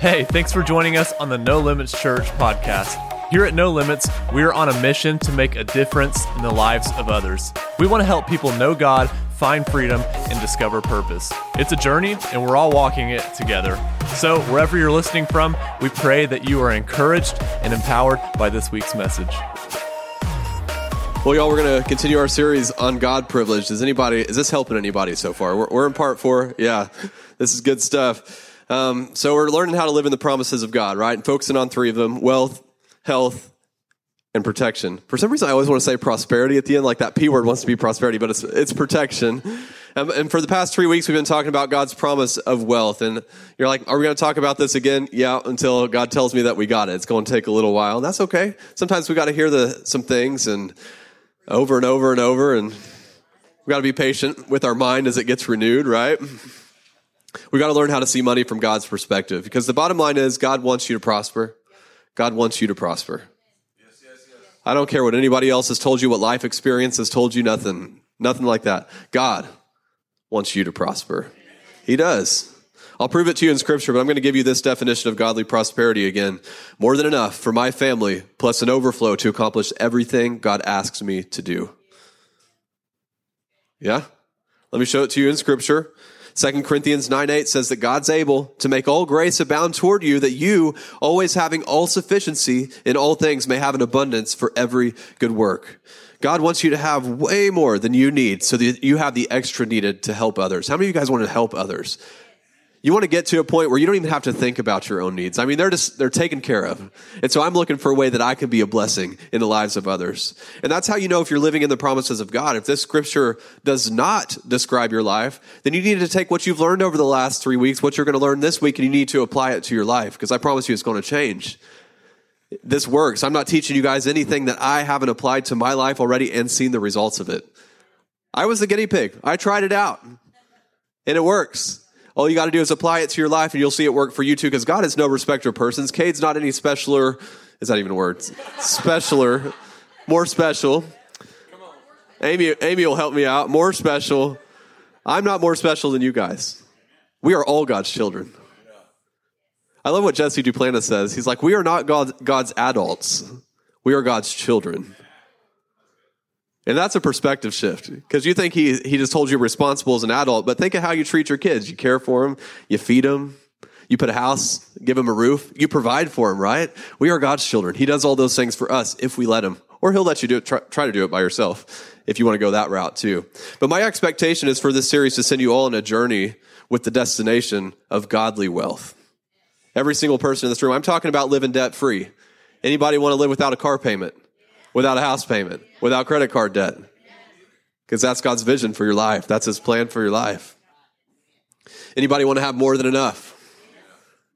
Hey, thanks for joining us on the No Limits Church podcast. Here at No Limits, we are on a mission to make a difference in the lives of others. We want to help people know God, find freedom, and discover purpose. It's a journey, and we're all walking it together. So, wherever you're listening from, we pray that you are encouraged and empowered by this week's message. Well, y'all, we're going to continue our series on God privilege. Is anybody, is this helping anybody so far? We're, we're in part four. Yeah, this is good stuff. Um, so we're learning how to live in the promises of God, right? And focusing on three of them wealth, health, and protection. For some reason, I always want to say prosperity at the end, like that P word wants to be prosperity, but it's, it's protection. Um, and for the past three weeks, we've been talking about God's promise of wealth. And you're like, are we going to talk about this again? Yeah, until God tells me that we got it. It's going to take a little while. And that's okay. Sometimes we got to hear the, some things and over and over and over. And we got to be patient with our mind as it gets renewed, right? We got to learn how to see money from God's perspective because the bottom line is God wants you to prosper. God wants you to prosper. Yes, yes, yes. I don't care what anybody else has told you, what life experience has told you, nothing, nothing like that. God wants you to prosper. He does. I'll prove it to you in scripture, but I'm going to give you this definition of godly prosperity again. More than enough for my family, plus an overflow to accomplish everything God asks me to do. Yeah? Let me show it to you in scripture. 2 Corinthians 9 8 says that God's able to make all grace abound toward you, that you, always having all sufficiency in all things, may have an abundance for every good work. God wants you to have way more than you need so that you have the extra needed to help others. How many of you guys want to help others? You want to get to a point where you don't even have to think about your own needs. I mean, they're just, they're taken care of. And so I'm looking for a way that I can be a blessing in the lives of others. And that's how you know if you're living in the promises of God. If this scripture does not describe your life, then you need to take what you've learned over the last three weeks, what you're going to learn this week, and you need to apply it to your life. Because I promise you it's going to change. This works. I'm not teaching you guys anything that I haven't applied to my life already and seen the results of it. I was the guinea pig. I tried it out and it works. All you got to do is apply it to your life and you'll see it work for you too because God is no respecter of persons. Cade's not any specialer. Is that even a word? Specialer. More special. Amy, Amy will help me out. More special. I'm not more special than you guys. We are all God's children. I love what Jesse Duplantis says. He's like, we are not God, God's adults. We are God's children. And that's a perspective shift because you think he, he just told you responsible as an adult, but think of how you treat your kids. You care for them, you feed them, you put a house, give them a roof, you provide for them, right? We are God's children. He does all those things for us if we let him, or he'll let you do it, try, try to do it by yourself if you want to go that route too. But my expectation is for this series to send you all on a journey with the destination of godly wealth. Every single person in this room, I'm talking about living debt free. Anybody want to live without a car payment? Without a house payment, without credit card debt. Because that's God's vision for your life. That's his plan for your life. Anybody want to have more than enough?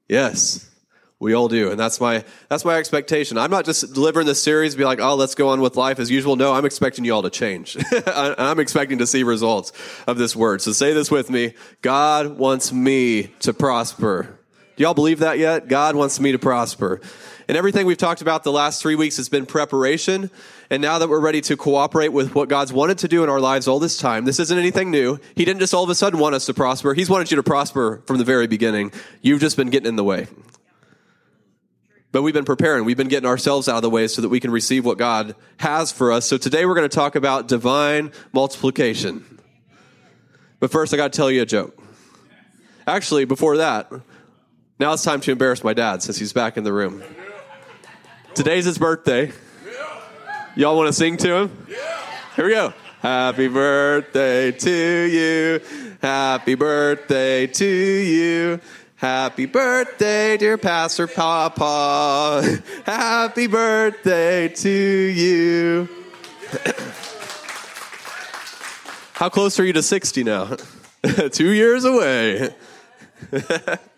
Yes. We all do. And that's my that's my expectation. I'm not just delivering this series be like, "Oh, let's go on with life as usual." No, I'm expecting you all to change. I'm expecting to see results of this word. So say this with me. God wants me to prosper. Do y'all believe that yet? God wants me to prosper. And everything we've talked about the last three weeks has been preparation. And now that we're ready to cooperate with what God's wanted to do in our lives all this time, this isn't anything new. He didn't just all of a sudden want us to prosper. He's wanted you to prosper from the very beginning. You've just been getting in the way. But we've been preparing. We've been getting ourselves out of the way so that we can receive what God has for us. So today we're going to talk about divine multiplication. But first, I got to tell you a joke. Actually, before that, now it's time to embarrass my dad since he's back in the room. Today's his birthday. Y'all want to sing to him? Here we go. Happy birthday to you. Happy birthday to you. Happy birthday, dear Pastor Papa. Happy birthday to you. How close are you to 60 now? Two years away.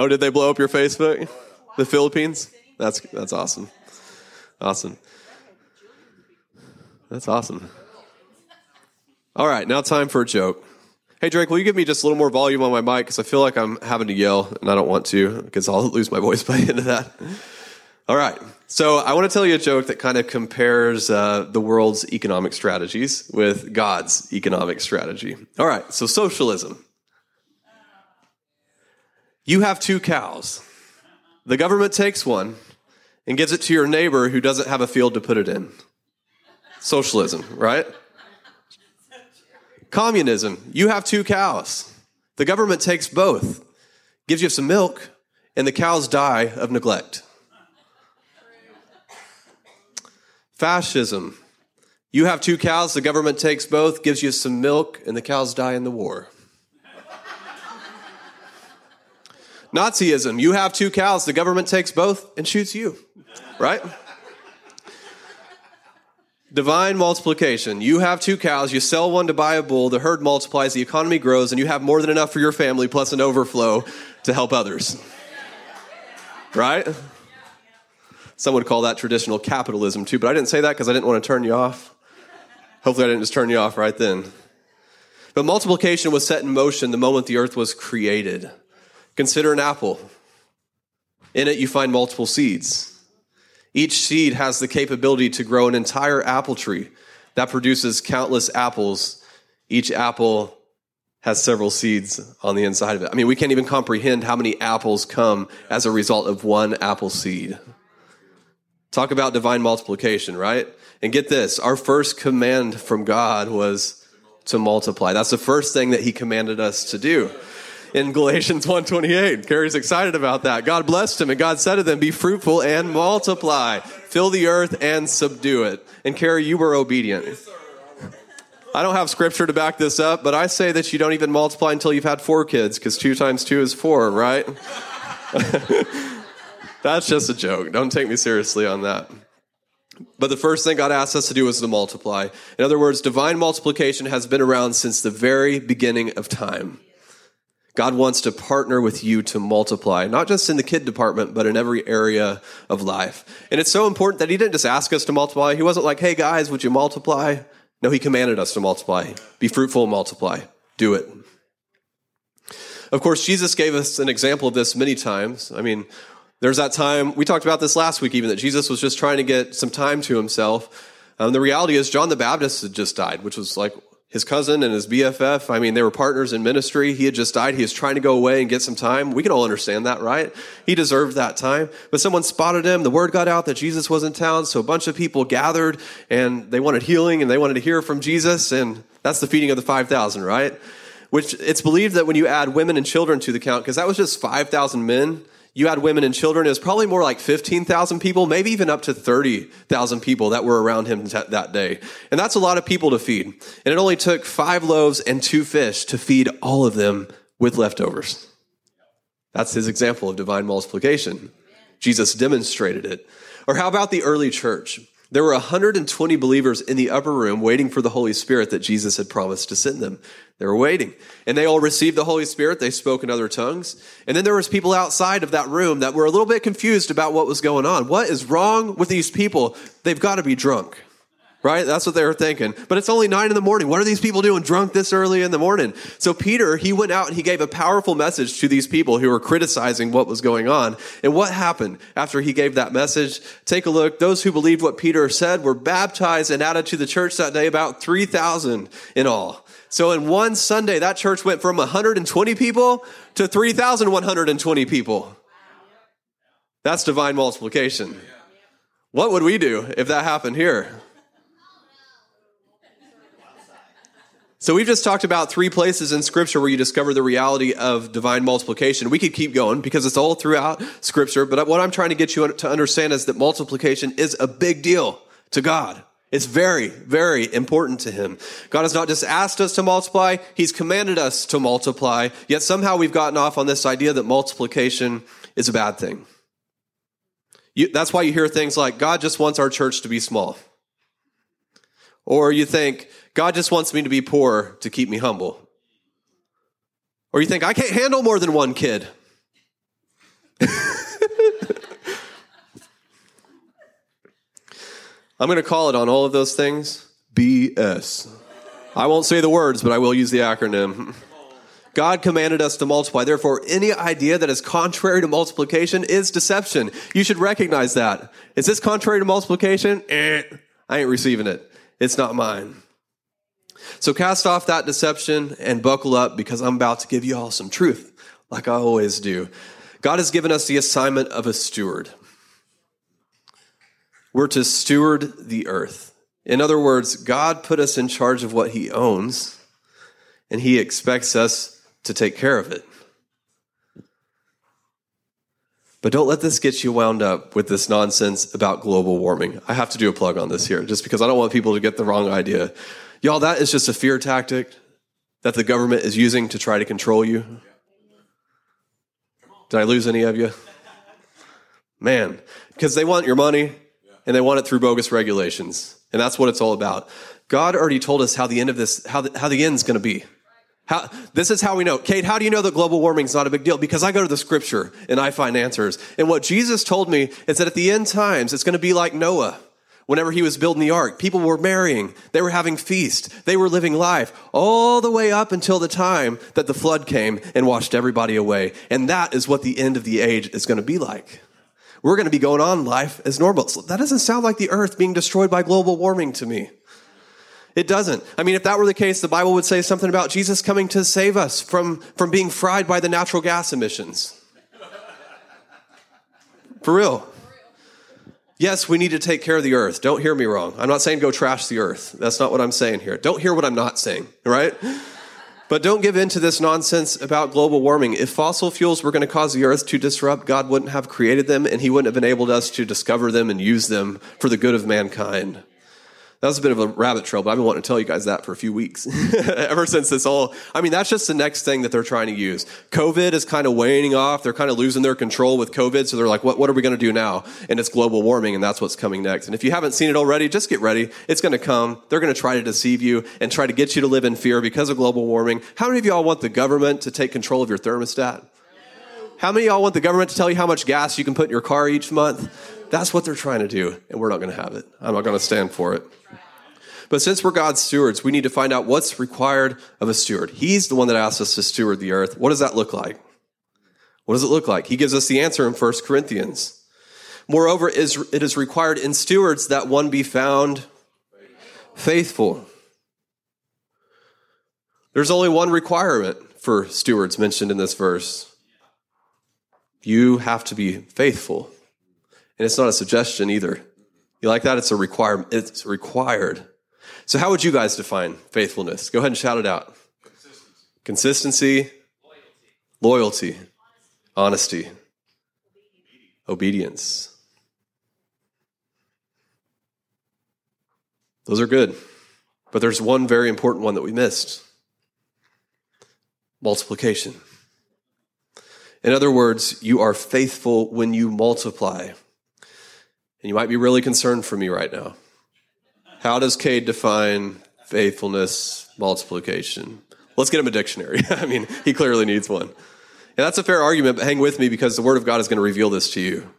Oh, did they blow up your Facebook? The Philippines? That's that's awesome. Awesome. That's awesome. All right, now time for a joke. Hey Drake, will you give me just a little more volume on my mic because I feel like I'm having to yell and I don't want to because I'll lose my voice by the end of that. All right. So I want to tell you a joke that kind of compares uh, the world's economic strategies with God's economic strategy. All right. So socialism. You have two cows. The government takes one and gives it to your neighbor who doesn't have a field to put it in. Socialism, right? Communism. You have two cows. The government takes both, gives you some milk, and the cows die of neglect. Fascism. You have two cows, the government takes both, gives you some milk, and the cows die in the war. Nazism. You have two cows, the government takes both and shoots you, right? Divine multiplication. You have two cows, you sell one to buy a bull, the herd multiplies, the economy grows, and you have more than enough for your family plus an overflow to help others. Right? Some would call that traditional capitalism too, but I didn't say that because I didn't want to turn you off. Hopefully, I didn't just turn you off right then. But multiplication was set in motion the moment the earth was created. Consider an apple. In it, you find multiple seeds. Each seed has the capability to grow an entire apple tree that produces countless apples. Each apple has several seeds on the inside of it. I mean, we can't even comprehend how many apples come as a result of one apple seed. Talk about divine multiplication, right? And get this our first command from God was to multiply. That's the first thing that He commanded us to do. In Galatians 1:28, Carrie's excited about that. God blessed him, and God said to them, "Be fruitful and multiply, fill the earth and subdue it." And Carrie, you were obedient. I don't have scripture to back this up, but I say that you don't even multiply until you've had four kids, because two times two is four, right? That's just a joke. Don't take me seriously on that. But the first thing God asked us to do was to multiply. In other words, divine multiplication has been around since the very beginning of time. God wants to partner with you to multiply, not just in the kid department, but in every area of life. And it's so important that He didn't just ask us to multiply. He wasn't like, hey guys, would you multiply? No, He commanded us to multiply. Be fruitful and multiply. Do it. Of course, Jesus gave us an example of this many times. I mean, there's that time, we talked about this last week even, that Jesus was just trying to get some time to himself. Um, the reality is, John the Baptist had just died, which was like his cousin and his BFF. I mean, they were partners in ministry. He had just died. He was trying to go away and get some time. We can all understand that, right? He deserved that time. But someone spotted him. The word got out that Jesus was in town. So a bunch of people gathered and they wanted healing and they wanted to hear from Jesus. And that's the feeding of the 5,000, right? Which it's believed that when you add women and children to the count, because that was just 5,000 men, you had women and children, it was probably more like 15,000 people, maybe even up to 30,000 people that were around him t- that day. And that's a lot of people to feed. And it only took five loaves and two fish to feed all of them with leftovers. That's his example of divine multiplication. Jesus demonstrated it. Or how about the early church? There were 120 believers in the upper room waiting for the Holy Spirit that Jesus had promised to send them. They were waiting. And they all received the Holy Spirit. They spoke in other tongues. And then there was people outside of that room that were a little bit confused about what was going on. What is wrong with these people? They've got to be drunk right? That's what they were thinking. But it's only nine in the morning. What are these people doing drunk this early in the morning? So Peter, he went out and he gave a powerful message to these people who were criticizing what was going on. And what happened after he gave that message? Take a look. Those who believed what Peter said were baptized and added to the church that day, about 3,000 in all. So in one Sunday, that church went from 120 people to 3,120 people. That's divine multiplication. What would we do if that happened here? So we've just talked about three places in scripture where you discover the reality of divine multiplication. We could keep going because it's all throughout scripture, but what I'm trying to get you to understand is that multiplication is a big deal to God. It's very, very important to him. God has not just asked us to multiply, he's commanded us to multiply, yet somehow we've gotten off on this idea that multiplication is a bad thing. You, that's why you hear things like, God just wants our church to be small. Or you think, God just wants me to be poor to keep me humble. Or you think, I can't handle more than one kid. I'm going to call it on all of those things BS. I won't say the words, but I will use the acronym. God commanded us to multiply. Therefore, any idea that is contrary to multiplication is deception. You should recognize that. Is this contrary to multiplication? Eh, I ain't receiving it. It's not mine. So cast off that deception and buckle up because I'm about to give you all some truth, like I always do. God has given us the assignment of a steward. We're to steward the earth. In other words, God put us in charge of what he owns, and he expects us to take care of it. But don't let this get you wound up with this nonsense about global warming. I have to do a plug on this here, just because I don't want people to get the wrong idea. Y'all, that is just a fear tactic that the government is using to try to control you. Did I lose any of you? Man, because they want your money and they want it through bogus regulations. And that's what it's all about. God already told us how the end of this, how the, how the end's going to be. How, this is how we know. Cade, how do you know that global warming is not a big deal? Because I go to the scripture and I find answers. And what Jesus told me is that at the end times, it's going to be like Noah. Whenever he was building the ark, people were marrying, they were having feasts, they were living life, all the way up until the time that the flood came and washed everybody away. And that is what the end of the age is going to be like. We're going to be going on life as normal. So that doesn't sound like the earth being destroyed by global warming to me. It doesn't. I mean, if that were the case, the Bible would say something about Jesus coming to save us from, from being fried by the natural gas emissions. For real. Yes, we need to take care of the earth. Don't hear me wrong. I'm not saying go trash the earth. That's not what I'm saying here. Don't hear what I'm not saying, right? But don't give in to this nonsense about global warming. If fossil fuels were going to cause the earth to disrupt, God wouldn't have created them and he wouldn't have enabled us to discover them and use them for the good of mankind. That was a bit of a rabbit trail, but I've been wanting to tell you guys that for a few weeks. Ever since this all, I mean, that's just the next thing that they're trying to use. COVID is kind of waning off. They're kind of losing their control with COVID. So they're like, what, what are we going to do now? And it's global warming, and that's what's coming next. And if you haven't seen it already, just get ready. It's going to come. They're going to try to deceive you and try to get you to live in fear because of global warming. How many of y'all want the government to take control of your thermostat? How many of y'all want the government to tell you how much gas you can put in your car each month? That's what they're trying to do, and we're not going to have it. I'm not going to stand for it. But since we're God's stewards, we need to find out what's required of a steward. He's the one that asks us to steward the earth. What does that look like? What does it look like? He gives us the answer in 1 Corinthians. Moreover, it is required in stewards that one be found faithful. There's only one requirement for stewards mentioned in this verse. You have to be faithful. And it's not a suggestion either. You like that? It's a requirement. It's required. So, how would you guys define faithfulness? Go ahead and shout it out. Consistency, Consistency loyalty, honesty, honesty obedience. Those are good. But there's one very important one that we missed multiplication. In other words, you are faithful when you multiply. And you might be really concerned for me right now. How does Cade define faithfulness, multiplication? Let's get him a dictionary. I mean, he clearly needs one. And that's a fair argument, but hang with me because the Word of God is going to reveal this to you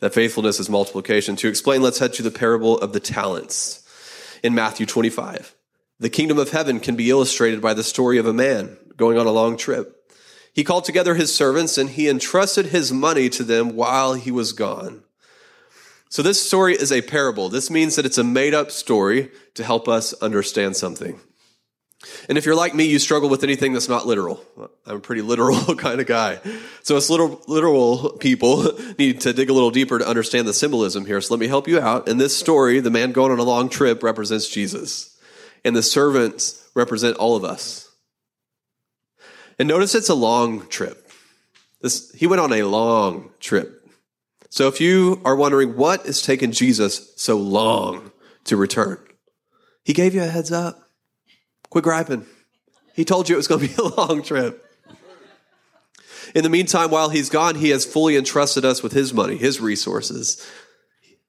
that faithfulness is multiplication. To explain, let's head to the parable of the talents in Matthew 25. The kingdom of heaven can be illustrated by the story of a man going on a long trip. He called together his servants and he entrusted his money to them while he was gone. So this story is a parable. This means that it's a made up story to help us understand something. And if you're like me, you struggle with anything that's not literal. I'm a pretty literal kind of guy. So us little, literal people need to dig a little deeper to understand the symbolism here. So let me help you out. In this story, the man going on a long trip represents Jesus. And the servants represent all of us. And notice it's a long trip. This, he went on a long trip. So if you are wondering what is taking Jesus so long to return, he gave you a heads up. Quit griping. He told you it was going to be a long trip. In the meantime, while he's gone, he has fully entrusted us with his money, his resources.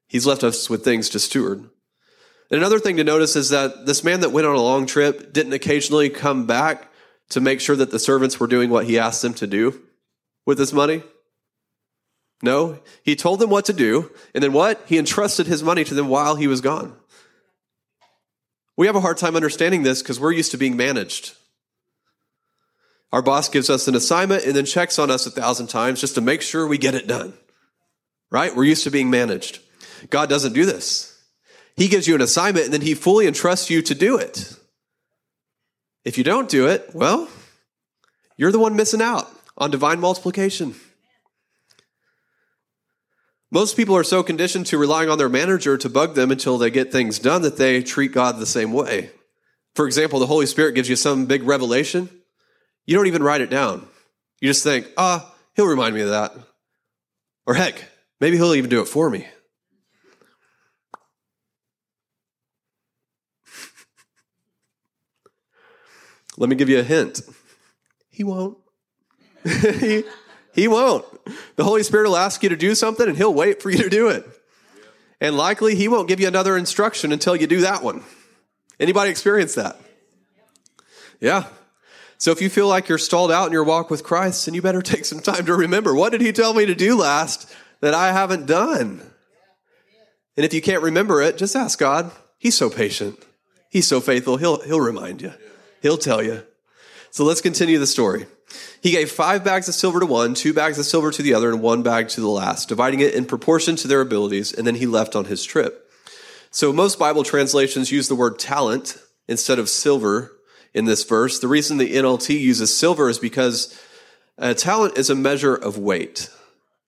He's left us with things to steward. And another thing to notice is that this man that went on a long trip didn't occasionally come back to make sure that the servants were doing what he asked them to do with his money. No, he told them what to do, and then what? He entrusted his money to them while he was gone. We have a hard time understanding this because we're used to being managed. Our boss gives us an assignment and then checks on us a thousand times just to make sure we get it done. Right? We're used to being managed. God doesn't do this. He gives you an assignment and then he fully entrusts you to do it. If you don't do it, well, you're the one missing out on divine multiplication. Most people are so conditioned to relying on their manager to bug them until they get things done that they treat God the same way. For example, the Holy Spirit gives you some big revelation. You don't even write it down. You just think, ah, he'll remind me of that. Or heck, maybe he'll even do it for me. Let me give you a hint. He won't. he, won't. The Holy Spirit will ask you to do something and he'll wait for you to do it. And likely he won't give you another instruction until you do that one. Anybody experience that? Yeah. So if you feel like you're stalled out in your walk with Christ, then you better take some time to remember what did he tell me to do last that I haven't done? And if you can't remember it, just ask God. He's so patient. He's so faithful. He'll, he'll remind you. He'll tell you. So let's continue the story. He gave five bags of silver to one, two bags of silver to the other, and one bag to the last, dividing it in proportion to their abilities, and then he left on his trip. So most Bible translations use the word talent instead of silver in this verse. The reason the NLT uses silver is because a talent is a measure of weight,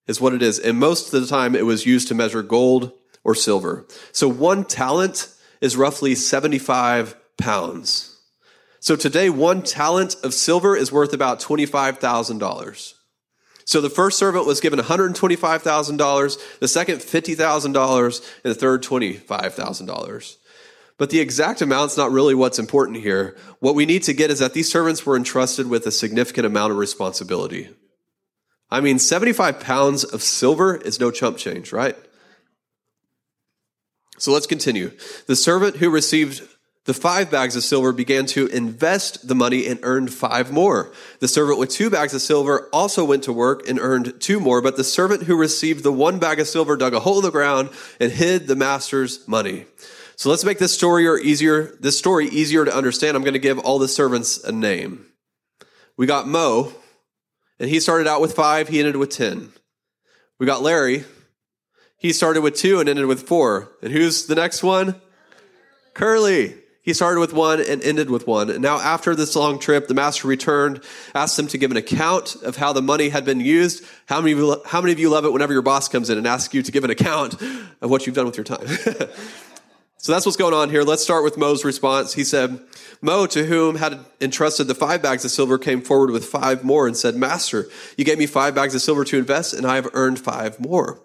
is what it is. And most of the time it was used to measure gold or silver. So one talent is roughly 75 pounds. So today, one talent of silver is worth about $25,000. So the first servant was given $125,000, the second $50,000, and the third $25,000. But the exact amount's not really what's important here. What we need to get is that these servants were entrusted with a significant amount of responsibility. I mean, 75 pounds of silver is no chump change, right? So let's continue. The servant who received the five bags of silver began to invest the money and earned five more. The servant with two bags of silver also went to work and earned two more, but the servant who received the one bag of silver dug a hole in the ground and hid the master's money. So let's make this story easier, this story easier to understand. I'm going to give all the servants a name. We got Moe, and he started out with five, he ended with 10. We got Larry, he started with two and ended with four. And who's the next one? Curly. He started with one and ended with one. And now, after this long trip, the master returned, asked them to give an account of how the money had been used. How many of you, how many of you love it whenever your boss comes in and asks you to give an account of what you've done with your time? so that's what's going on here. Let's start with Moe's response. He said, Moe, to whom had entrusted the five bags of silver, came forward with five more and said, Master, you gave me five bags of silver to invest, and I have earned five more.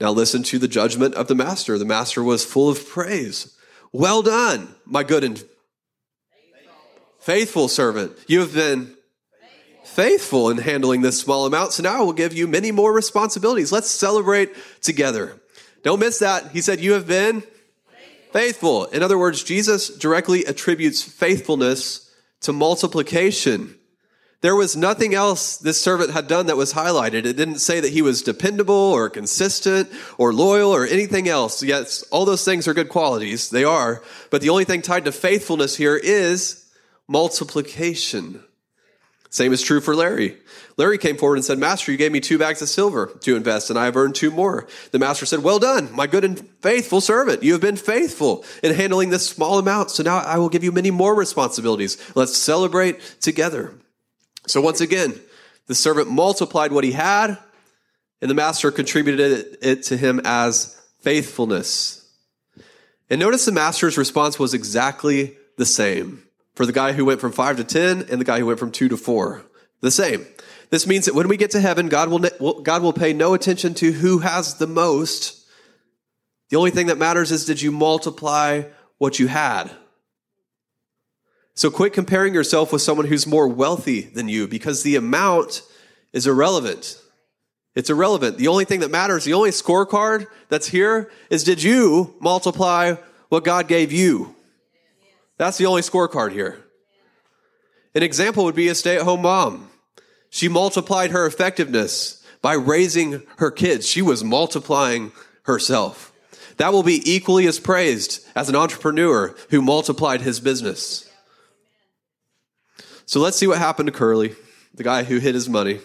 Now listen to the judgment of the master. The master was full of praise. Well done, my good and faithful servant. You have been faithful in handling this small amount, so now I will give you many more responsibilities. Let's celebrate together. Don't miss that. He said, You have been faithful. In other words, Jesus directly attributes faithfulness to multiplication. There was nothing else this servant had done that was highlighted. It didn't say that he was dependable or consistent or loyal or anything else. Yes, all those things are good qualities. They are. But the only thing tied to faithfulness here is multiplication. Same is true for Larry. Larry came forward and said, Master, you gave me two bags of silver to invest, and I have earned two more. The master said, Well done, my good and faithful servant. You have been faithful in handling this small amount, so now I will give you many more responsibilities. Let's celebrate together. So once again, the servant multiplied what he had, and the master contributed it to him as faithfulness. And notice the master's response was exactly the same for the guy who went from five to 10 and the guy who went from two to four. The same. This means that when we get to heaven, God will, God will pay no attention to who has the most. The only thing that matters is did you multiply what you had? So quit comparing yourself with someone who's more wealthy than you because the amount is irrelevant. It's irrelevant. The only thing that matters, the only scorecard that's here is did you multiply what God gave you? That's the only scorecard here. An example would be a stay at home mom. She multiplied her effectiveness by raising her kids. She was multiplying herself. That will be equally as praised as an entrepreneur who multiplied his business. So let's see what happened to Curly, the guy who hid his money.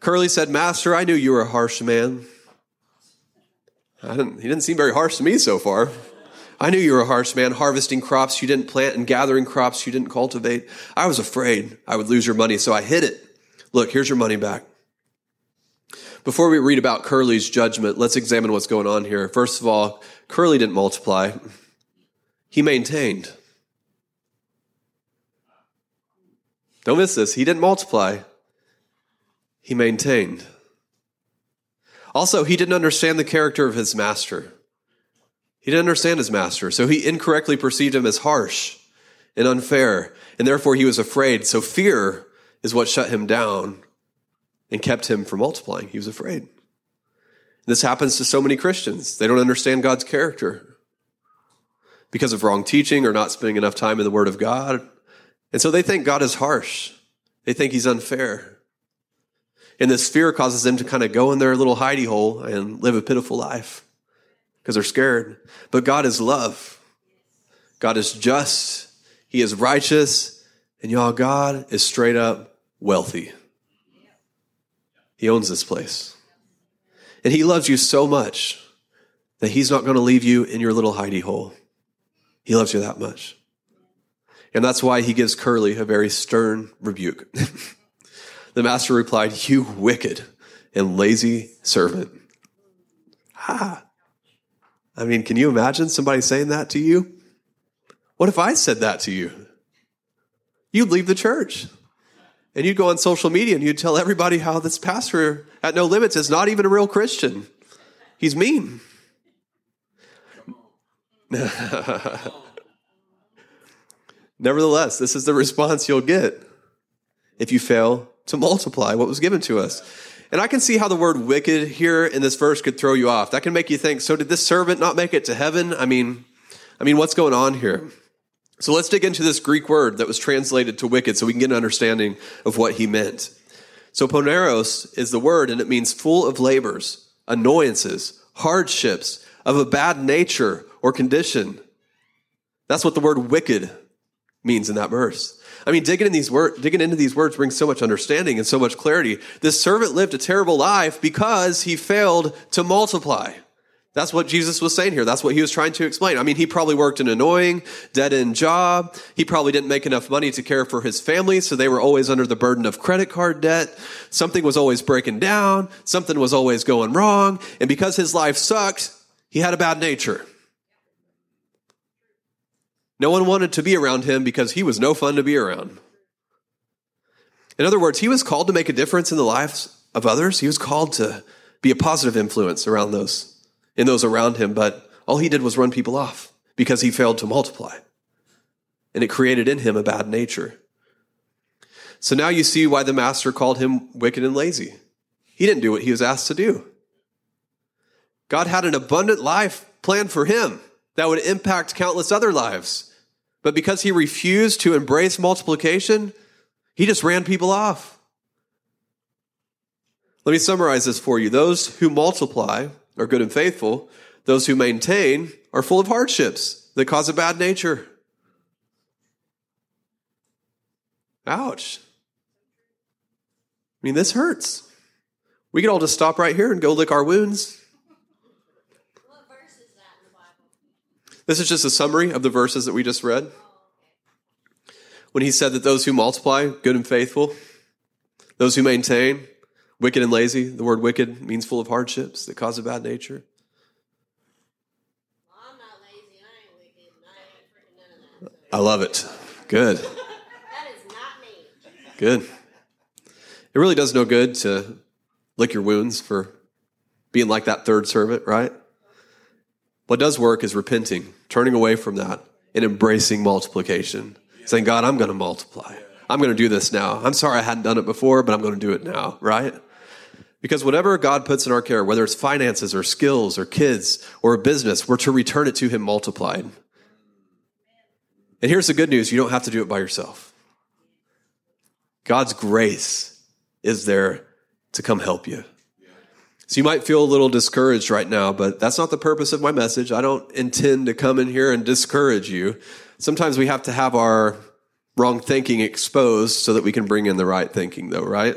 Curly said, Master, I knew you were a harsh man. Didn't, he didn't seem very harsh to me so far. I knew you were a harsh man, harvesting crops you didn't plant and gathering crops you didn't cultivate. I was afraid I would lose your money, so I hid it. Look, here's your money back. Before we read about Curly's judgment, let's examine what's going on here. First of all, Curly didn't multiply, he maintained. Don't miss this. He didn't multiply, he maintained. Also, he didn't understand the character of his master. He didn't understand his master, so he incorrectly perceived him as harsh and unfair, and therefore he was afraid. So fear is what shut him down and kept him from multiplying. He was afraid. This happens to so many Christians. They don't understand God's character because of wrong teaching or not spending enough time in the Word of God. And so they think God is harsh. They think he's unfair. And this fear causes them to kind of go in their little hidey hole and live a pitiful life because they're scared. But God is love. God is just. He is righteous. And y'all, God is straight up wealthy. He owns this place. And he loves you so much that he's not going to leave you in your little hidey hole. He loves you that much. And that's why he gives Curly a very stern rebuke. the master replied, You wicked and lazy servant. Ha! I mean, can you imagine somebody saying that to you? What if I said that to you? You'd leave the church and you'd go on social media and you'd tell everybody how this pastor at No Limits is not even a real Christian. He's mean. Nevertheless, this is the response you'll get if you fail to multiply what was given to us. And I can see how the word wicked here in this verse could throw you off. That can make you think, so did this servant not make it to heaven? I mean, I mean, what's going on here? So let's dig into this Greek word that was translated to wicked so we can get an understanding of what he meant. So poneros is the word and it means full of labors, annoyances, hardships, of a bad nature or condition. That's what the word wicked means in that verse. I mean, digging in these word, digging into these words brings so much understanding and so much clarity. This servant lived a terrible life because he failed to multiply. That's what Jesus was saying here. That's what he was trying to explain. I mean, he probably worked an annoying, dead end job. He probably didn't make enough money to care for his family, so they were always under the burden of credit card debt. Something was always breaking down. Something was always going wrong. And because his life sucked, he had a bad nature. No one wanted to be around him because he was no fun to be around. In other words, he was called to make a difference in the lives of others. He was called to be a positive influence around those, in those around him, but all he did was run people off because he failed to multiply. And it created in him a bad nature. So now you see why the master called him wicked and lazy. He didn't do what he was asked to do. God had an abundant life planned for him that would impact countless other lives. But because he refused to embrace multiplication, he just ran people off. Let me summarize this for you. Those who multiply are good and faithful. Those who maintain are full of hardships that cause a bad nature. Ouch. I mean, this hurts. We could all just stop right here and go lick our wounds. This is just a summary of the verses that we just read. When he said that those who multiply, good and faithful, those who maintain, wicked and lazy, the word wicked means full of hardships that cause a bad nature. I'm not lazy, I ain't wicked, I haven't none of that. I love it. Good. that is not me. Good. It really does no good to lick your wounds for being like that third servant, right? What does work is repenting, turning away from that, and embracing multiplication. Saying, God, I'm going to multiply. I'm going to do this now. I'm sorry I hadn't done it before, but I'm going to do it now, right? Because whatever God puts in our care, whether it's finances or skills or kids or a business, we're to return it to Him multiplied. And here's the good news you don't have to do it by yourself. God's grace is there to come help you. So you might feel a little discouraged right now, but that's not the purpose of my message. I don't intend to come in here and discourage you. Sometimes we have to have our wrong thinking exposed so that we can bring in the right thinking, though, right?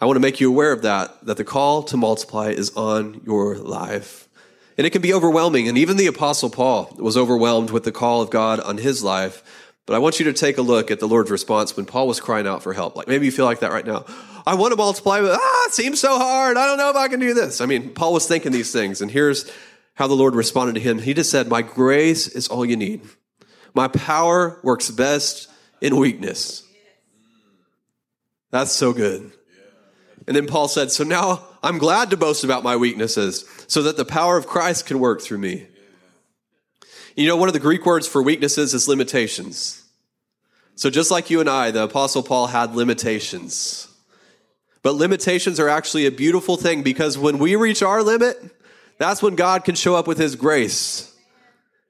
I want to make you aware of that, that the call to multiply is on your life. And it can be overwhelming. And even the Apostle Paul was overwhelmed with the call of God on his life. But I want you to take a look at the Lord's response when Paul was crying out for help. Like maybe you feel like that right now. I want to multiply, but ah, it seems so hard. I don't know if I can do this. I mean, Paul was thinking these things. And here's how the Lord responded to him. He just said, My grace is all you need. My power works best in weakness. That's so good. And then Paul said, So now I'm glad to boast about my weaknesses so that the power of Christ can work through me. You know, one of the Greek words for weaknesses is limitations. So just like you and I, the Apostle Paul had limitations. But limitations are actually a beautiful thing because when we reach our limit, that's when God can show up with his grace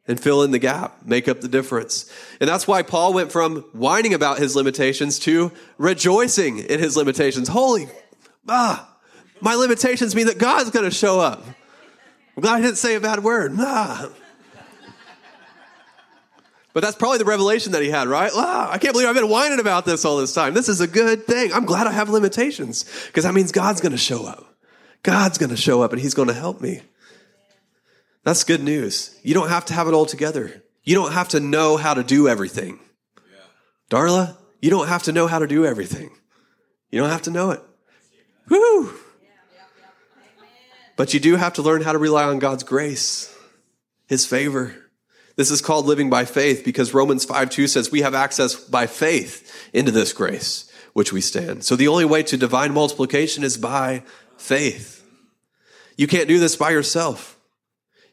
and fill in the gap, make up the difference. And that's why Paul went from whining about his limitations to rejoicing in his limitations. Holy, ah, my limitations mean that God's going to show up. I'm glad I didn't say a bad word. Ah. But that's probably the revelation that he had, right? Ah, I can't believe I've been whining about this all this time. This is a good thing. I'm glad I have limitations because that means God's going to show up. God's going to show up and he's going to help me. That's good news. You don't have to have it all together. You don't have to know how to do everything. Darla, you don't have to know how to do everything. You don't have to know it. Woo! But you do have to learn how to rely on God's grace, His favor. This is called living by faith because Romans 5 2 says we have access by faith into this grace which we stand. So the only way to divine multiplication is by faith. You can't do this by yourself.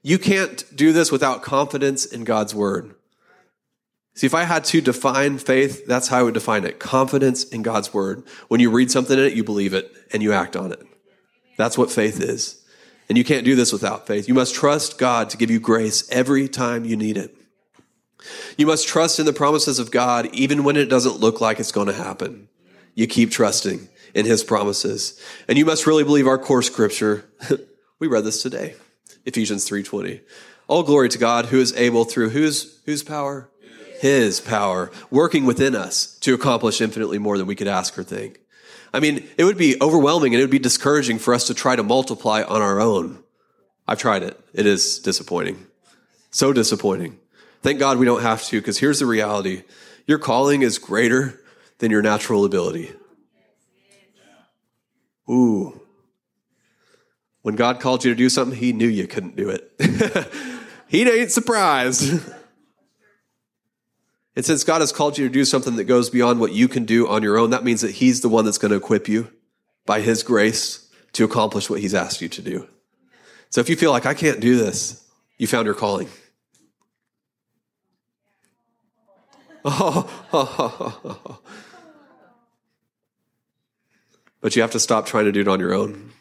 You can't do this without confidence in God's word. See, if I had to define faith, that's how I would define it. Confidence in God's word. When you read something in it, you believe it and you act on it. That's what faith is. And you can't do this without faith. You must trust God to give you grace every time you need it. You must trust in the promises of God even when it doesn't look like it's going to happen. You keep trusting in his promises. And you must really believe our core scripture. we read this today. Ephesians 3:20. All glory to God who is able through whose whose power? His power working within us to accomplish infinitely more than we could ask or think. I mean, it would be overwhelming and it would be discouraging for us to try to multiply on our own. I've tried it. It is disappointing. So disappointing. Thank God we don't have to because here's the reality. Your calling is greater than your natural ability. Ooh, when God called you to do something, He knew you couldn't do it. he ain't surprised. and since God has called you to do something that goes beyond what you can do on your own, that means that He's the one that's going to equip you by His grace to accomplish what He's asked you to do. So if you feel like I can't do this, you found your calling. but you have to stop trying to do it on your own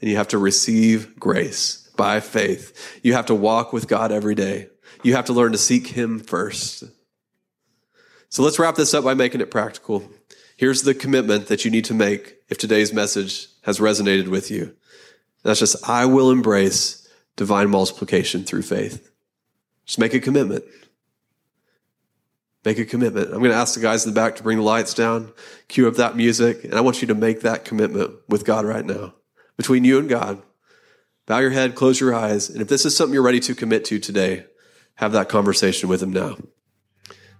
and you have to receive grace by faith. You have to walk with God every day. You have to learn to seek Him first. So let's wrap this up by making it practical. Here's the commitment that you need to make if today's message has resonated with you. That's just, I will embrace divine multiplication through faith. Just make a commitment. Make a commitment. I'm going to ask the guys in the back to bring the lights down, cue up that music, and I want you to make that commitment with God right now between you and God. Bow your head, close your eyes, and if this is something you're ready to commit to today, have that conversation with Him now.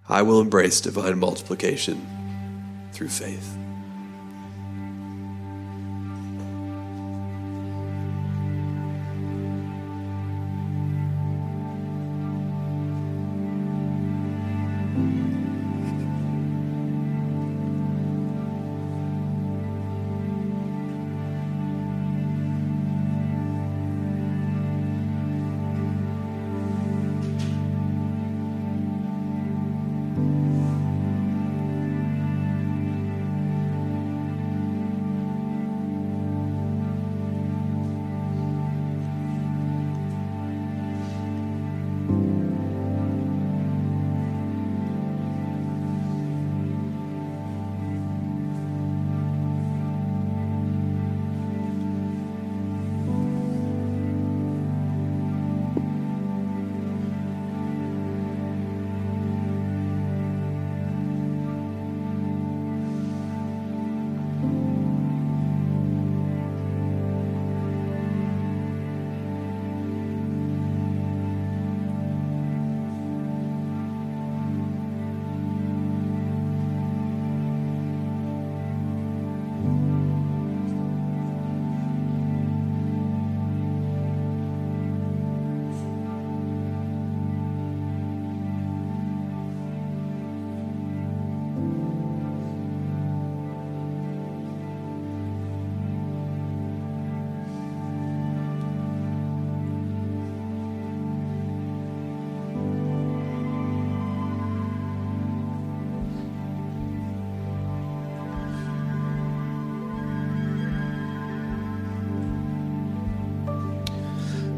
I will embrace divine multiplication through faith.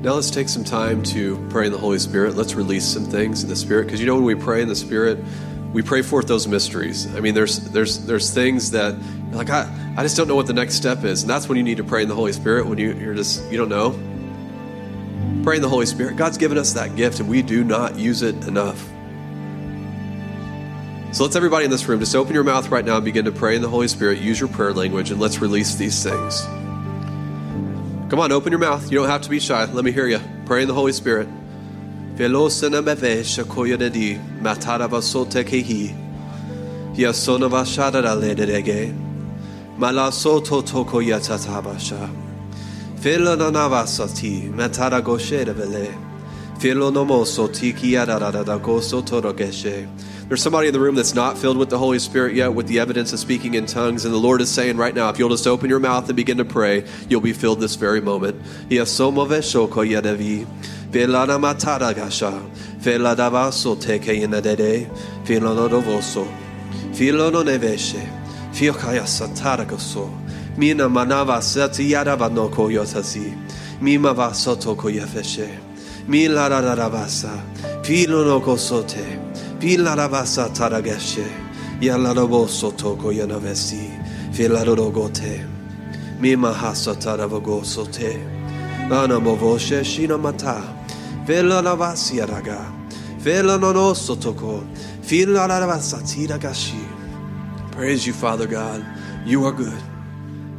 Now let's take some time to pray in the Holy Spirit. Let's release some things in the Spirit because you know when we pray in the Spirit, we pray forth those mysteries. I mean, there's there's there's things that like I I just don't know what the next step is, and that's when you need to pray in the Holy Spirit when you you're just you don't know. Pray in the Holy Spirit. God's given us that gift, and we do not use it enough. So let's everybody in this room just open your mouth right now and begin to pray in the Holy Spirit. Use your prayer language, and let's release these things. Come on, open your mouth. You don't have to be shy. Let me hear you. Pray in the Holy Spirit. Malasoto toko yatatabasha. Filo nanavasati, matara goshe vele. Filo nomoso tiki yadadadagoso torogeshe. There's somebody in the room that's not filled with the Holy Spirit yet with the evidence of speaking in tongues. And the Lord is saying right now, if you'll just open your mouth and begin to pray, you'll be filled this very moment. Velana matara gasha. Veladavaso teke yanadede. Filonodovoso. Filononeveshe. Fiokaya sataragoso. Mina manava sati yadava no koyotasi. Mima va soto koyefeshe. Mila. Filono kosote. Pilaravasa tarageshe. Yalaraboso toko yanavesi. Filarogote. Mima hasa taravagosote. Ana movoshe shinamata. Velanavasi raga. Velanonoso toko. Filaravasa tiragashi. Praise you, Father God. You are good.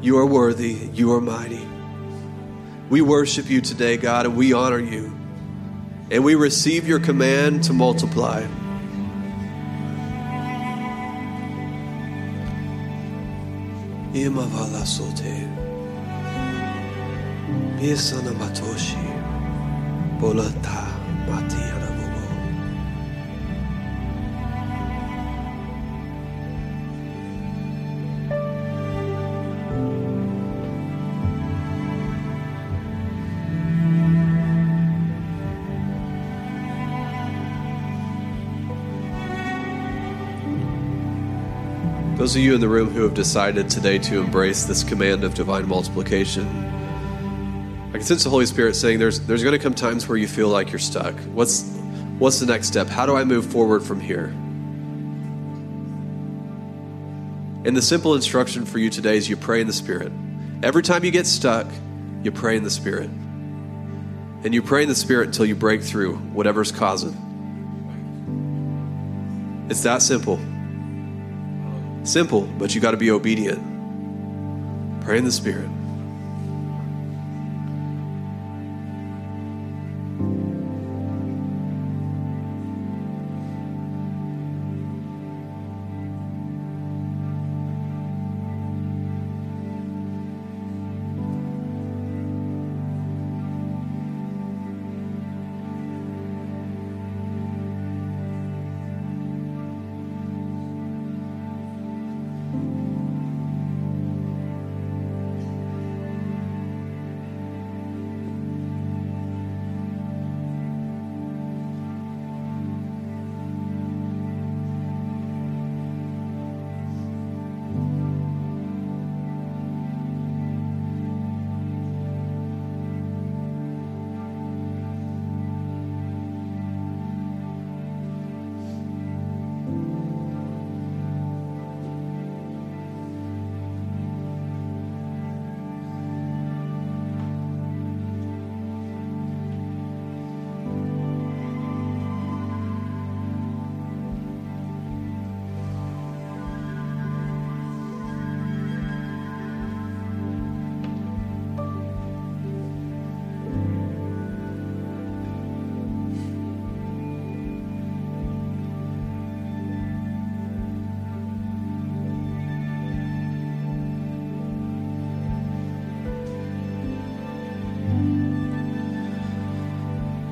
You are worthy. You are mighty. We worship you today, God, and we honor you. And we receive your command to multiply. Imavala sote. Pisana matoshi. Bolata mati Those of you in the room who have decided today to embrace this command of divine multiplication, I can sense the Holy Spirit saying there's there's going to come times where you feel like you're stuck. What's what's the next step? How do I move forward from here? And the simple instruction for you today is you pray in the Spirit. Every time you get stuck, you pray in the Spirit. And you pray in the Spirit until you break through whatever's causing. It's that simple. Simple, but you got to be obedient. Pray in the Spirit.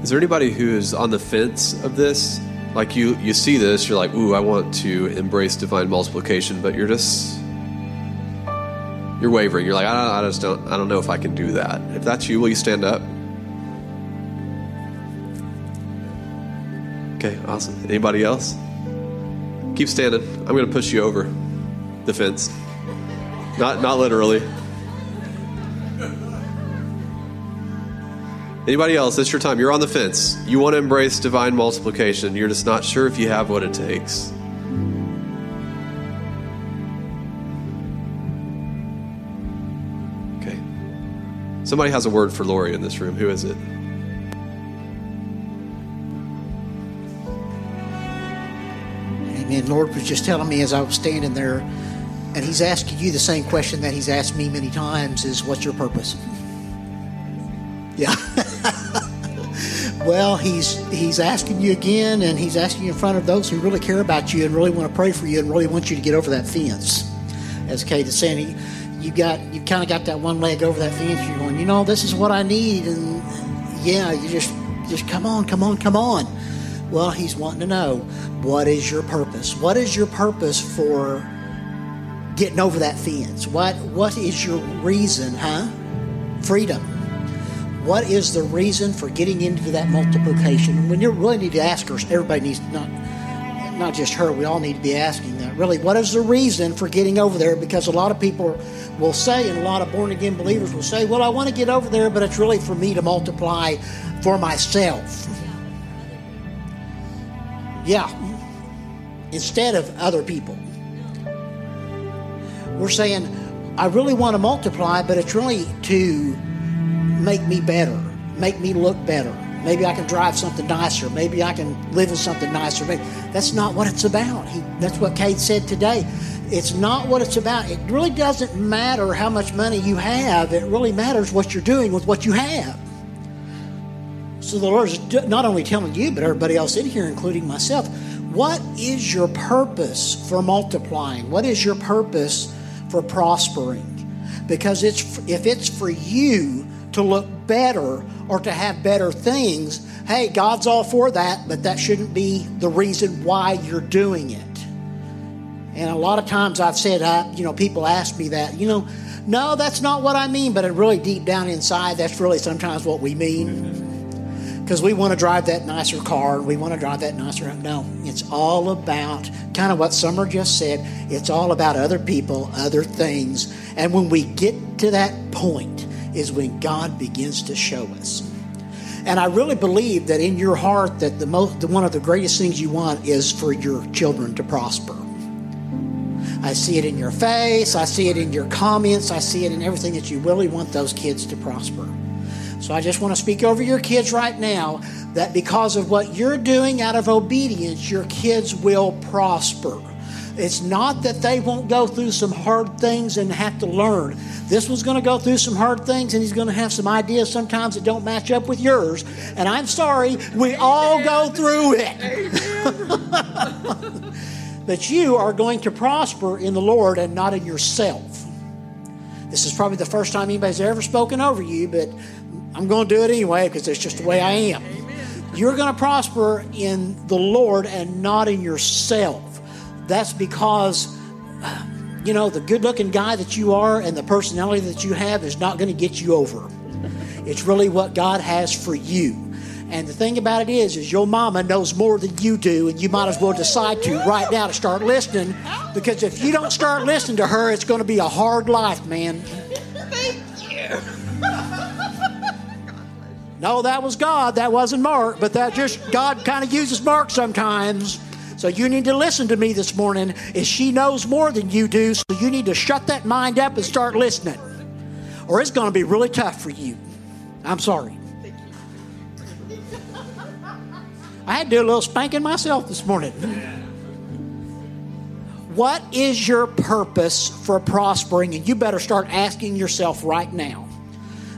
Is there anybody who is on the fence of this? Like you, you see this, you're like, "Ooh, I want to embrace divine multiplication," but you're just you're wavering. You're like, I, don't, I just don't, I don't know if I can do that. If that's you, will you stand up? Okay, awesome. Anybody else? Keep standing. I'm going to push you over the fence. Not, not literally. Anybody else? It's your time. You're on the fence. You want to embrace divine multiplication. You're just not sure if you have what it takes. Okay. Somebody has a word for Lori in this room. Who is it? Amen. Lord was just telling me as I was standing there, and He's asking you the same question that He's asked me many times: is what's your purpose? Yeah. Well, he's he's asking you again, and he's asking you in front of those who really care about you and really want to pray for you and really want you to get over that fence. As Cade is saying, he, you got you kind of got that one leg over that fence. You're going, you know, this is what I need, and yeah, you just just come on, come on, come on. Well, he's wanting to know what is your purpose? What is your purpose for getting over that fence? What what is your reason, huh? Freedom what is the reason for getting into that multiplication? And we really need to ask her, everybody needs not not just her, we all need to be asking that. Really, what is the reason for getting over there? Because a lot of people will say, and a lot of born again believers will say, well, I want to get over there, but it's really for me to multiply for myself. Yeah, instead of other people. We're saying, I really want to multiply, but it's really to make me better, make me look better. Maybe I can drive something nicer. Maybe I can live in something nicer. Maybe. That's not what it's about. He, that's what Cade said today. It's not what it's about. It really doesn't matter how much money you have. It really matters what you're doing with what you have. So the Lord is not only telling you, but everybody else in here, including myself, what is your purpose for multiplying? What is your purpose for prospering? Because it's if it's for you to look better or to have better things, hey, God's all for that, but that shouldn't be the reason why you're doing it. And a lot of times I've said, I, you know, people ask me that, you know, no, that's not what I mean, but really deep down inside, that's really sometimes what we mean. Because we want to drive that nicer car, we want to drive that nicer. No, it's all about kind of what Summer just said. It's all about other people, other things. And when we get to that point, is when God begins to show us. And I really believe that in your heart that the most one of the greatest things you want is for your children to prosper. I see it in your face, I see it in your comments, I see it in everything that you really want those kids to prosper. So I just want to speak over your kids right now that because of what you're doing out of obedience, your kids will prosper. It's not that they won't go through some hard things and have to learn. This one's going to go through some hard things and he's going to have some ideas sometimes that don't match up with yours. And I'm sorry, we all go through it. but you are going to prosper in the Lord and not in yourself. This is probably the first time anybody's ever spoken over you, but I'm going to do it anyway because it's just the way I am. You're going to prosper in the Lord and not in yourself that's because, you know, the good looking guy that you are and the personality that you have is not going to get you over. It's really what God has for you. And the thing about it is, is your mama knows more than you do, and you might as well decide to right now to start listening, because if you don't start listening to her, it's going to be a hard life, man. Thank you. No, that was God. That wasn't Mark, but that just God kind of uses Mark sometimes. So you need to listen to me this morning. Is she knows more than you do, so you need to shut that mind up and start listening. Or it's going to be really tough for you. I'm sorry. I had to do a little spanking myself this morning. What is your purpose for prospering? And you better start asking yourself right now.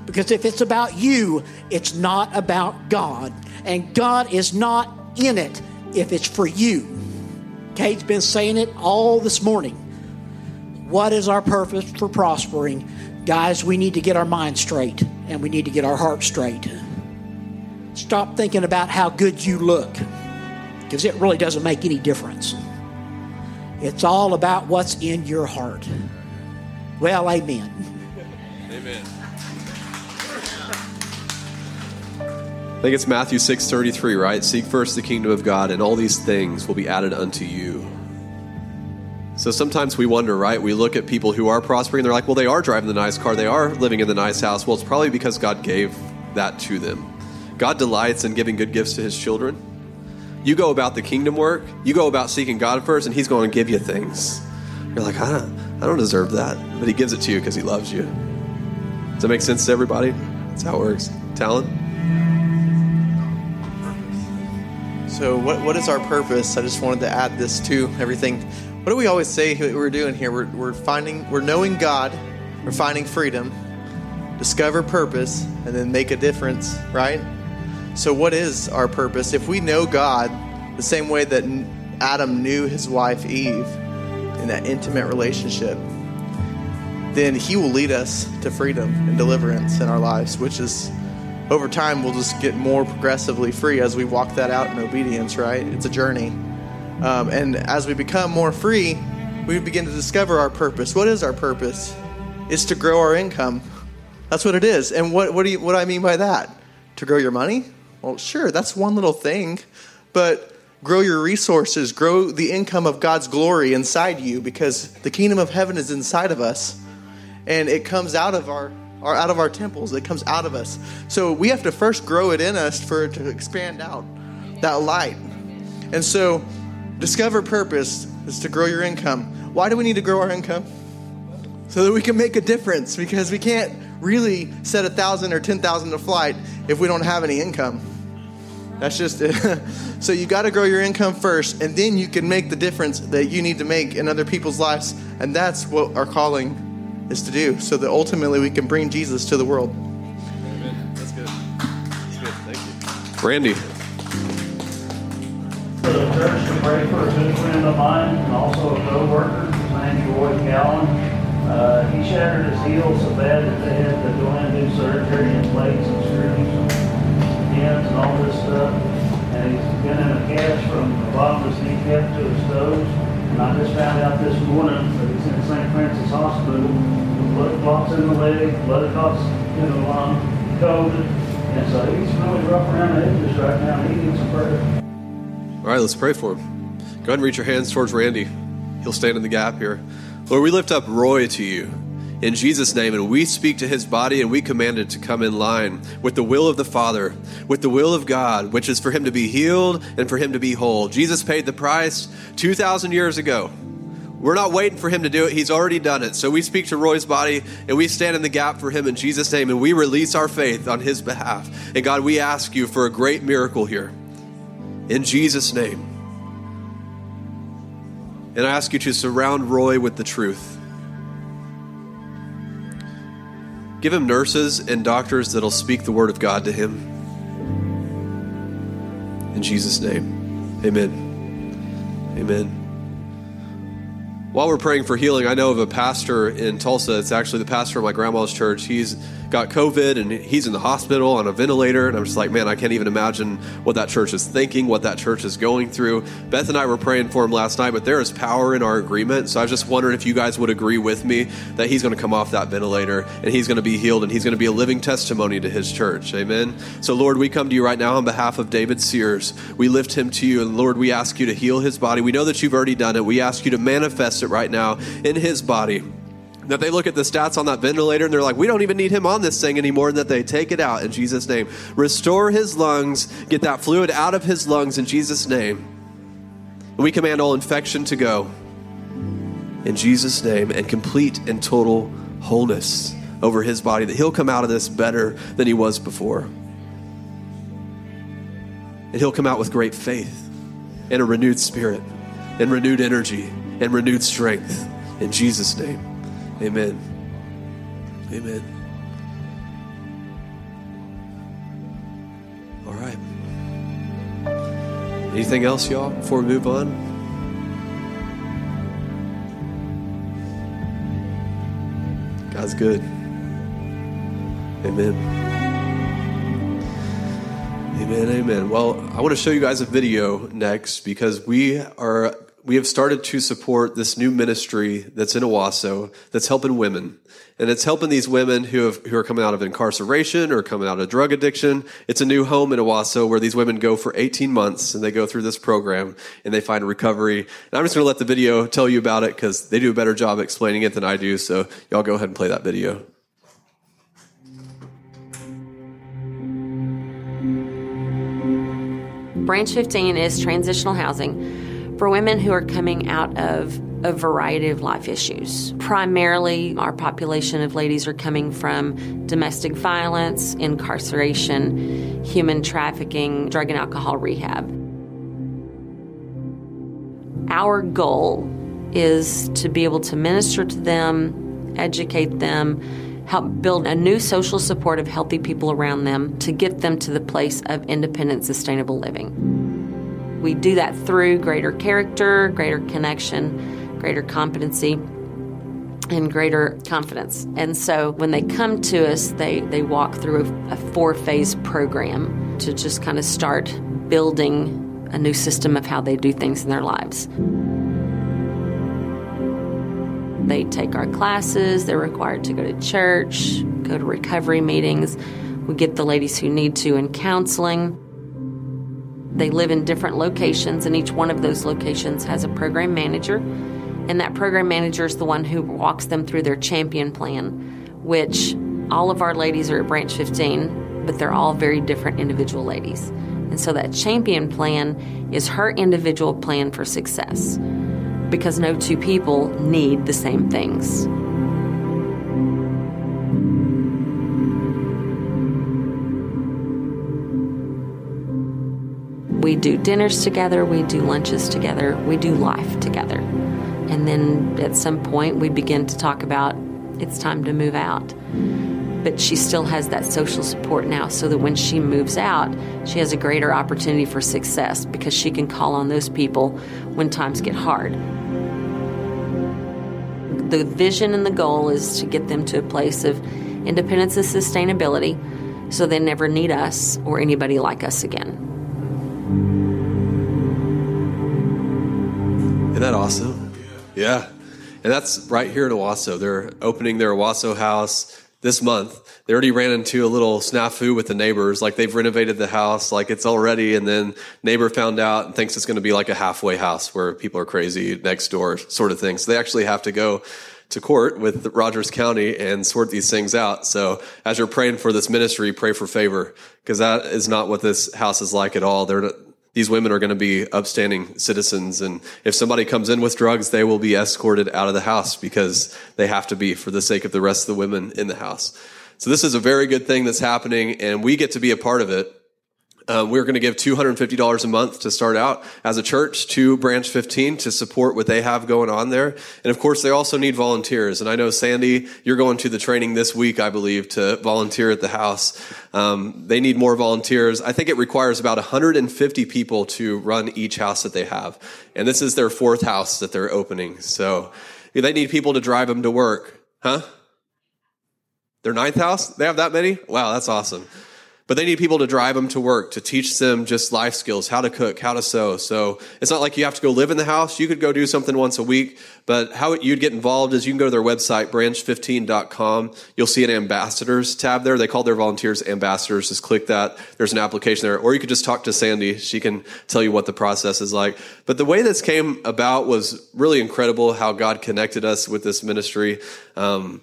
Because if it's about you, it's not about God. And God is not in it if it's for you. Cade's been saying it all this morning. What is our purpose for prospering? Guys, we need to get our mind straight and we need to get our heart straight. Stop thinking about how good you look because it really doesn't make any difference. It's all about what's in your heart. Well, amen. Amen. I think it's Matthew 6:33, right? Seek first the kingdom of God and all these things will be added unto you. So sometimes we wonder, right? We look at people who are prospering, and they're like, well, they are driving the nice car, they are living in the nice house. Well, it's probably because God gave that to them. God delights in giving good gifts to his children. You go about the kingdom work, you go about seeking God first, and he's going to give you things. You're like, I don't, I don't deserve that. But he gives it to you because he loves you. Does that make sense to everybody? That's how it works. Talent? So, what, what is our purpose? I just wanted to add this to everything. What do we always say we're doing here? We're, we're finding, we're knowing God, we're finding freedom, discover purpose, and then make a difference, right? So, what is our purpose? If we know God the same way that Adam knew his wife Eve in that intimate relationship, then he will lead us to freedom and deliverance in our lives, which is over time we'll just get more progressively free as we walk that out in obedience, right? It's a journey. Um, and as we become more free, we begin to discover our purpose. What is our purpose? It's to grow our income. That's what it is. And what, what, do, you, what do I mean by that? To grow your money? Well, sure, that's one little thing. But grow your resources, grow the income of God's glory inside you because the kingdom of heaven is inside of us. And it comes out of our or out of our temples. It comes out of us. So we have to first grow it in us for it to expand out that light. And so, discover purpose is to grow your income. Why do we need to grow our income? So that we can make a difference because we can't really set a thousand or ten thousand to flight if we don't have any income. That's just it. so you got to grow your income first, and then you can make the difference that you need to make in other people's lives. And that's what our calling is to do so that ultimately we can bring Jesus to the world. Amen. That's good. That's good. Thank you. Randy. For the church to pray for a good friend of mine and also a co-worker, his name's Roy Callen. Uh, he shattered his heel so bad that they had to go in and do surgery and plates and screws and pins and all this stuff. And he's been in a cast from the bottom of his kneecap to his toes. And I just found out this morning that he's in St. Francis Hospital with blood clots in the leg, blood clots in the lung, COVID. And so he's really rough around the edges right now. And he needs some prayer. All right, let's pray for him. Go ahead and reach your hands towards Randy. He'll stand in the gap here. Lord, we lift up Roy to you in Jesus' name, and we speak to his body and we command it to come in line with the will of the Father, with the will of God, which is for him to be healed and for him to be whole. Jesus paid the price 2,000 years ago. We're not waiting for him to do it. He's already done it. So we speak to Roy's body and we stand in the gap for him in Jesus' name and we release our faith on his behalf. And God, we ask you for a great miracle here. In Jesus' name. And I ask you to surround Roy with the truth. Give him nurses and doctors that'll speak the word of God to him. In Jesus' name, amen. Amen. While we're praying for healing, I know of a pastor in Tulsa. It's actually the pastor of my grandma's church. He's got COVID and he's in the hospital on a ventilator. And I'm just like, man, I can't even imagine what that church is thinking, what that church is going through. Beth and I were praying for him last night, but there is power in our agreement. So I was just wondering if you guys would agree with me that he's going to come off that ventilator and he's going to be healed and he's going to be a living testimony to his church. Amen. So, Lord, we come to you right now on behalf of David Sears. We lift him to you. And Lord, we ask you to heal his body. We know that you've already done it. We ask you to manifest it right now in his body that they look at the stats on that ventilator and they're like, we don't even need him on this thing anymore, and that they take it out in Jesus' name. Restore his lungs, get that fluid out of his lungs in Jesus' name. And we command all infection to go in Jesus' name and complete and total wholeness over his body, that he'll come out of this better than he was before. And he'll come out with great faith and a renewed spirit and renewed energy and renewed strength in Jesus' name. Amen. Amen. All right. Anything else, y'all, before we move on? God's good. Amen. Amen. Amen. Well, I want to show you guys a video next because we are we have started to support this new ministry that's in Owasso that's helping women. And it's helping these women who, have, who are coming out of incarceration or coming out of drug addiction. It's a new home in Owasso where these women go for 18 months and they go through this program and they find recovery. And I'm just going to let the video tell you about it because they do a better job explaining it than I do. So y'all go ahead and play that video. Branch 15 is transitional housing for women who are coming out of a variety of life issues. Primarily, our population of ladies are coming from domestic violence, incarceration, human trafficking, drug and alcohol rehab. Our goal is to be able to minister to them, educate them, help build a new social support of healthy people around them to get them to the place of independent, sustainable living. We do that through greater character, greater connection, greater competency and greater confidence. And so when they come to us, they, they walk through a, a four phase program to just kind of start building a new system of how they do things in their lives. They take our classes, they're required to go to church, go to recovery meetings. We get the ladies who need to in counseling. They live in different locations, and each one of those locations has a program manager and that program manager is the one who walks them through their champion plan, which all of our ladies are at Branch 15, but they're all very different individual ladies. And so that champion plan is her individual plan for success because no two people need the same things. Do dinners together, we do lunches together, we do life together. And then at some point, we begin to talk about it's time to move out. But she still has that social support now, so that when she moves out, she has a greater opportunity for success because she can call on those people when times get hard. The vision and the goal is to get them to a place of independence and sustainability so they never need us or anybody like us again. Isn't that awesome? Yeah. And that's right here in Owasso. They're opening their Owasso house this month. They already ran into a little snafu with the neighbors. Like they've renovated the house, like it's already. And then neighbor found out and thinks it's going to be like a halfway house where people are crazy next door sort of thing. So they actually have to go to court with Rogers County and sort these things out. So as you're praying for this ministry, pray for favor because that is not what this house is like at all. They're these women are going to be upstanding citizens. And if somebody comes in with drugs, they will be escorted out of the house because they have to be for the sake of the rest of the women in the house. So this is a very good thing that's happening and we get to be a part of it. Uh, we're going to give $250 a month to start out as a church to Branch 15 to support what they have going on there. And of course, they also need volunteers. And I know, Sandy, you're going to the training this week, I believe, to volunteer at the house. Um, they need more volunteers. I think it requires about 150 people to run each house that they have. And this is their fourth house that they're opening. So they need people to drive them to work. Huh? Their ninth house? They have that many? Wow, that's awesome. But they need people to drive them to work, to teach them just life skills, how to cook, how to sew. So it's not like you have to go live in the house. You could go do something once a week. But how you'd get involved is you can go to their website, branch15.com. You'll see an ambassadors tab there. They call their volunteers ambassadors. Just click that. There's an application there. Or you could just talk to Sandy. She can tell you what the process is like. But the way this came about was really incredible how God connected us with this ministry. Um,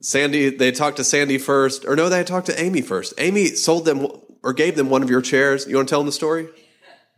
Sandy, they talked to Sandy first, or no, they talked to Amy first. Amy sold them or gave them one of your chairs. You want to tell them the story?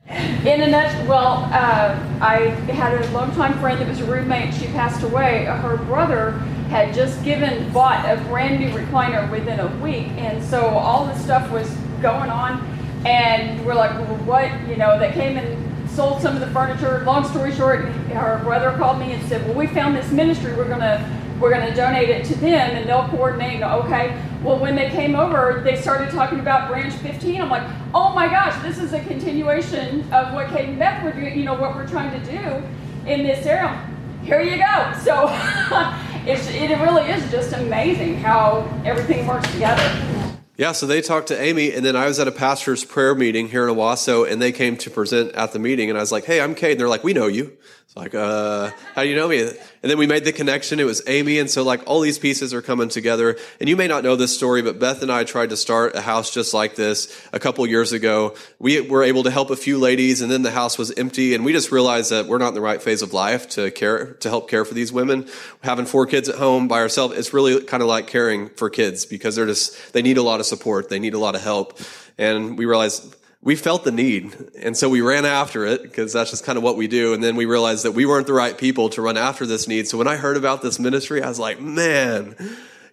In a nutshell, well, uh, I had a longtime friend that was a roommate. She passed away. Her brother had just given, bought a brand new recliner within a week, and so all this stuff was going on. And we're like, well, what? You know, they came and sold some of the furniture. Long story short, her brother called me and said, well, we found this ministry. We're going to we're going to donate it to them and they'll coordinate. Okay. Well, when they came over, they started talking about Branch 15. I'm like, oh my gosh, this is a continuation of what Cade and Beth were doing, you know, what we're trying to do in this area. Here you go. So it really is just amazing how everything works together. Yeah, so they talked to Amy, and then I was at a pastor's prayer meeting here in Owasso, and they came to present at the meeting, and I was like, "Hey, I'm Cade," and they're like, "We know you." It's like, uh, how do you know me? And then we made the connection. It was Amy. And so like all these pieces are coming together. And you may not know this story, but Beth and I tried to start a house just like this a couple years ago. We were able to help a few ladies and then the house was empty. And we just realized that we're not in the right phase of life to care, to help care for these women. Having four kids at home by ourselves, it's really kind of like caring for kids because they're just, they need a lot of support. They need a lot of help. And we realized we felt the need. And so we ran after it because that's just kind of what we do. And then we realized that we weren't the right people to run after this need. So when I heard about this ministry, I was like, man,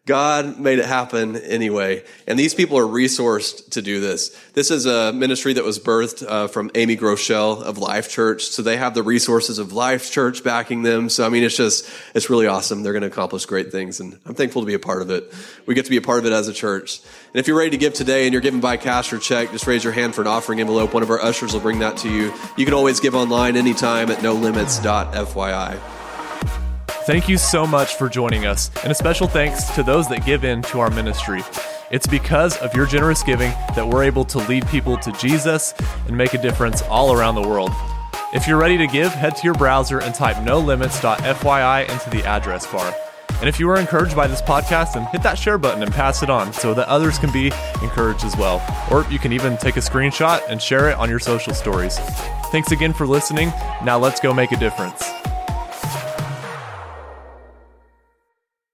God made it happen anyway. And these people are resourced to do this. This is a ministry that was birthed uh, from Amy Groeschel of Life Church. So they have the resources of Life Church backing them. So, I mean, it's just, it's really awesome. They're going to accomplish great things. And I'm thankful to be a part of it. We get to be a part of it as a church. And if you're ready to give today and you're giving by cash or check, just raise your hand for an offering envelope. One of our ushers will bring that to you. You can always give online anytime at nolimits.fyi. Thank you so much for joining us, and a special thanks to those that give in to our ministry. It's because of your generous giving that we're able to lead people to Jesus and make a difference all around the world. If you're ready to give, head to your browser and type nolimits.fyi into the address bar. And if you were encouraged by this podcast, then hit that share button and pass it on so that others can be encouraged as well. Or you can even take a screenshot and share it on your social stories. Thanks again for listening. Now let's go make a difference.